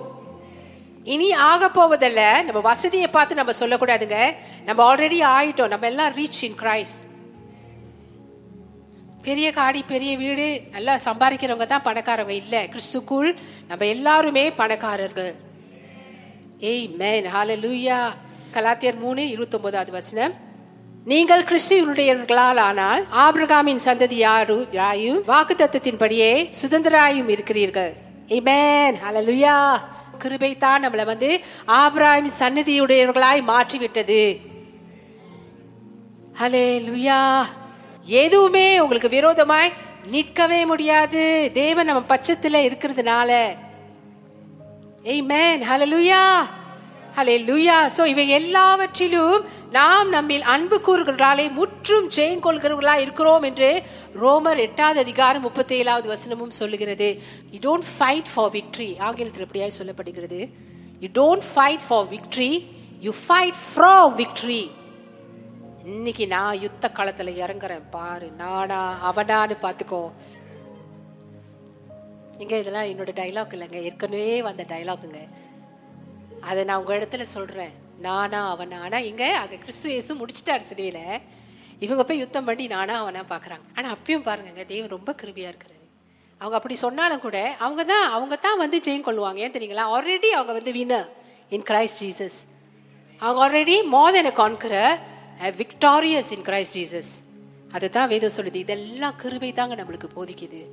இனி ஆக போவதில்ல. நம்ம வசதியை பார்த்து நம்ம சொல்லக்கூடாதுங்க. நம்ம ஆல்ரெடி ஆயிட்டோம். நம்ம எல்லாம் ரீச் இன் கிரைஸ்ட் பெரிய காடி பெரிய வீடு நல்லா சம்பாதிக்கிறவங்க தான் பணக்காரவங்க இல்ல கிறிஸ்துக்குள் நம்ம எல்லாருமே பணக்காரர்கள். ஏய் மேன் ஹalleluya கலாத்தியர் மூணு இருபத்தொன்பதாவது வசனம். நீங்கள் கிறிஸ்துவனுடையவர்களால் ஆனால் ஆபிரகாமின் சந்ததி யாரு யாயும் வாக்கு தத்துவத்தின்படியே சுதந்திராயும் இருக்கிறீர்கள். ஏமேன் ஹalleluya கிருபை தான் நம்மளை வந்து ஆபிரகாம் சன்னதியுடையவர்களாய் மாற்றி விட்டது ஹலே லுயா எதுவுமே உங்களுக்கு விரோதமாய் நிற்கவே முடியாது. தேவன் நம்ம பட்சத்துல இருக்கிறதுனால. ஏய் மேன் ஹalleluya ஹலே லுயா சோ இவை எல்லாவற்றிலும் நாம் நம்மில் அன்பு கூறுகிறாலே முற்றும் ஜெயம் கொள்கிறவர்களா இருக்கிறோம் என்று ரோமர் எட்டாவது அதிகாரம் முப்பத்தி ஏழாவது வசனமும் சொல்லுகிறது. You don't fight for victory ஆங்கிலத்தில் எப்படியாய் சொல்லப்படுகிறது. You don't fight for victory you fight from victory இன்னைக்கு நான் யுத்த காலத்துல இறங்குறேன் பாரு நானா அவனான்னு பாத்துக்கோ இங்க இதெல்லாம் என்னோட டைலாக் இல்லைங்க ஏற்கனவே வந்த டைலாக்குங்க அதை நான் உங்க இடத்துல சொல்றேன். நானா அவனா. ஆனா இங்க அங்க கிறிஸ்து இயேசு முடிச்சிட்டாரு சிலுவையில. இவங்க போய் யுத்தம் பண்ணி நானா அவனா பாக்குறாங்க ஆனா அப்பயும் பாருங்க தெய்வம் ரொம்ப கிருபியா இருக்கிறாரு அவங்க அப்படி சொன்னாலும் கூட அவங்க தான் அவங்க தான் வந்து ஜெயம் கொள்வாங்க ஏன் தெரியுங்களா? ஆல்ரெடி அவங்க வந்து வினர் இன் கிரைஸ்ட் ஜீசஸ் அவங்க already more than victorious in Christ Jesus அதை தான் வேதம் சொல்லுது. இதெல்லாம் கிருபை தாங்க நம்மளுக்கு போதிக்குது.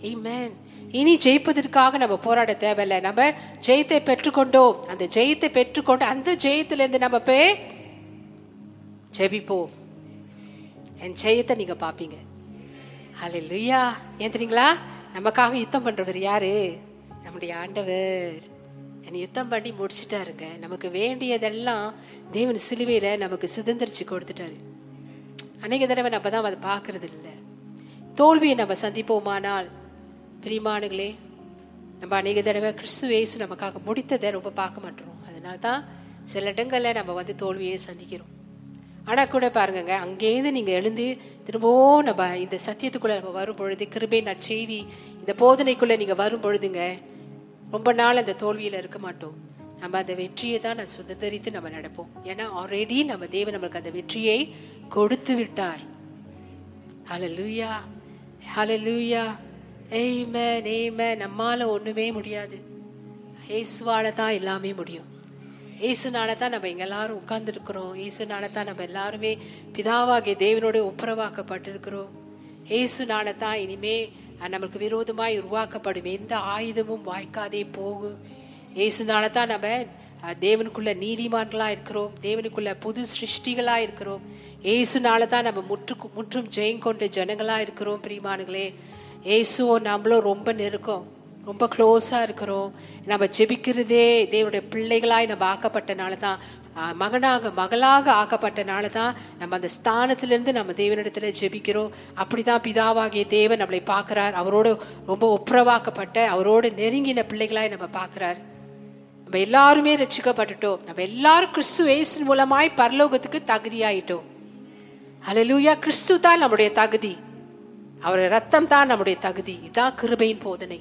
Amen. இனி ஜெயிப்பதற்காக நம்ம போராட தேவையில்லை. நம்ம ஜெயத்தை பெற்றுக்கொண்டோம். அந்த ஜெயத்தை பெற்றுக்கொண்டு அந்த ஜெயத்திலிருந்து நம்ம போய் ஜெபிப்போம். என் ஜெயத்தை நீங்க பாப்பீங்க ஹலோ லுய்யா ஏன் தெரியுங்களா? நமக்காக யுத்தம் பண்றவர் யாரு? நம்முடைய ஆண்டவர். யுத்தம் பண்ணி முடிச்சிட்டாருங்க. நமக்கு வேண்டியதெல்லாம் தேவன் சிலுவையில நமக்கு சுதந்திரிச்சு கொடுத்துட்டாரு. அநேக தடவை நம்ம தான் அதை பார்க்கறது இல்லை தோல்வியை நம்ம சந்திப்போமானால் பிரிமானுகளே நம்ம அநேக தடவை கிறிஸ்து இயேசு நமக்காக முடித்ததை ரொம்ப பார்க்க மாட்டோம். அதனால தான் சில இடங்களில் நம்ம வந்து தோல்வியை சந்திக்கிறோம். ஆனால் கூட பாருங்கங்க அங்கேருந்து நீங்கள் எழுந்து திரும்பவும் நம்ம இந்த சத்தியத்துக்குள்ளே நம்ம வரும் பொழுது கிருபை நற்செய்தி இந்த போதனைக்குள்ளே நீங்கள் வரும் பொழுதுங்க ரொம்ப நாள் அந்த தோல்வியில் இருக்க மாட்டோம். நம்ம அந்த வெற்றியை தான் நான் சுதந்திரித்து நம்ம நடப்போம். ஏன்னா ஆல்ரெடி நம்ம தேவன் நம்மளுக்கு அந்த வெற்றியை கொடுத்து விட்டார். ஹalleluya ஹalleluya ஆமென் ஆமென் நம்மால ஒண்ணுமே முடியாது. இயேசுவால தான் எல்லாமே முடியும். இயேசுனால தான் நம்ம எங்க எல்லாரும் உட்கார்ந்துருக்கிறோம். இயேசுனால தான் நம்ம எல்லாருமே பிதாவாகிய தேவனோட ஒப்புரவாக்கப்பட்டிருக்கிறோம். இயேசுனால தான் இனிமே நம்மளுக்கு விரோதமாய் உருவாக்கப்படும். எந்த ஆயுதமும் வாய்க்காதே போகும் இயேசுனால தான் நம்ம தேவனுக்குள்ள நீதிமான்களா இருக்கிறோம். தேவனுக்குள்ள புது சிருஷ்டிகளா இருக்கிறோம். இயேசுனால தான் நம்ம முற்று முற்றும் ஜெயம் கொண்ட ஜனங்களா இருக்கிறோம் பிரியமானுங்களே ஏசுவோ நம்மளும் ரொம்ப நெருக்கம். ரொம்ப க்ளோஸாக இருக்கிறோம். நம்ம ஜெபிக்கிறதே தேவனுடைய பிள்ளைகளாய் நம்ம ஆக்கப்பட்டனால தான் மகனாக மகளாக ஆக்கப்பட்டனால தான் நம்ம அந்த ஸ்தானத்திலிருந்து நம்ம தேவனிடத்துல ஜெபிக்கிறோம். அப்படிதான் பிதாவாகிய தேவன் நம்மளை பார்க்கிறார். அவரோட ரொம்ப ஒப்புரவாக்கப்பட்ட அவரோட நெருங்கின பிள்ளைகளாய் நம்ம பார்க்கிறார். நம்ம எல்லாருமே ரசிக்கப்பட்டுட்டோம் நம்ம எல்லாரும் கிறிஸ்து இயேசு மூலமாய் பரலோகத்துக்கு தகுதியாயிட்டோம். அலலூயா கிறிஸ்து தான் நம்முடைய தகுதி. அவருடைய ரத்தம் தான் நம்முடைய தகுதி. இதான் கிருபையின் போதனை.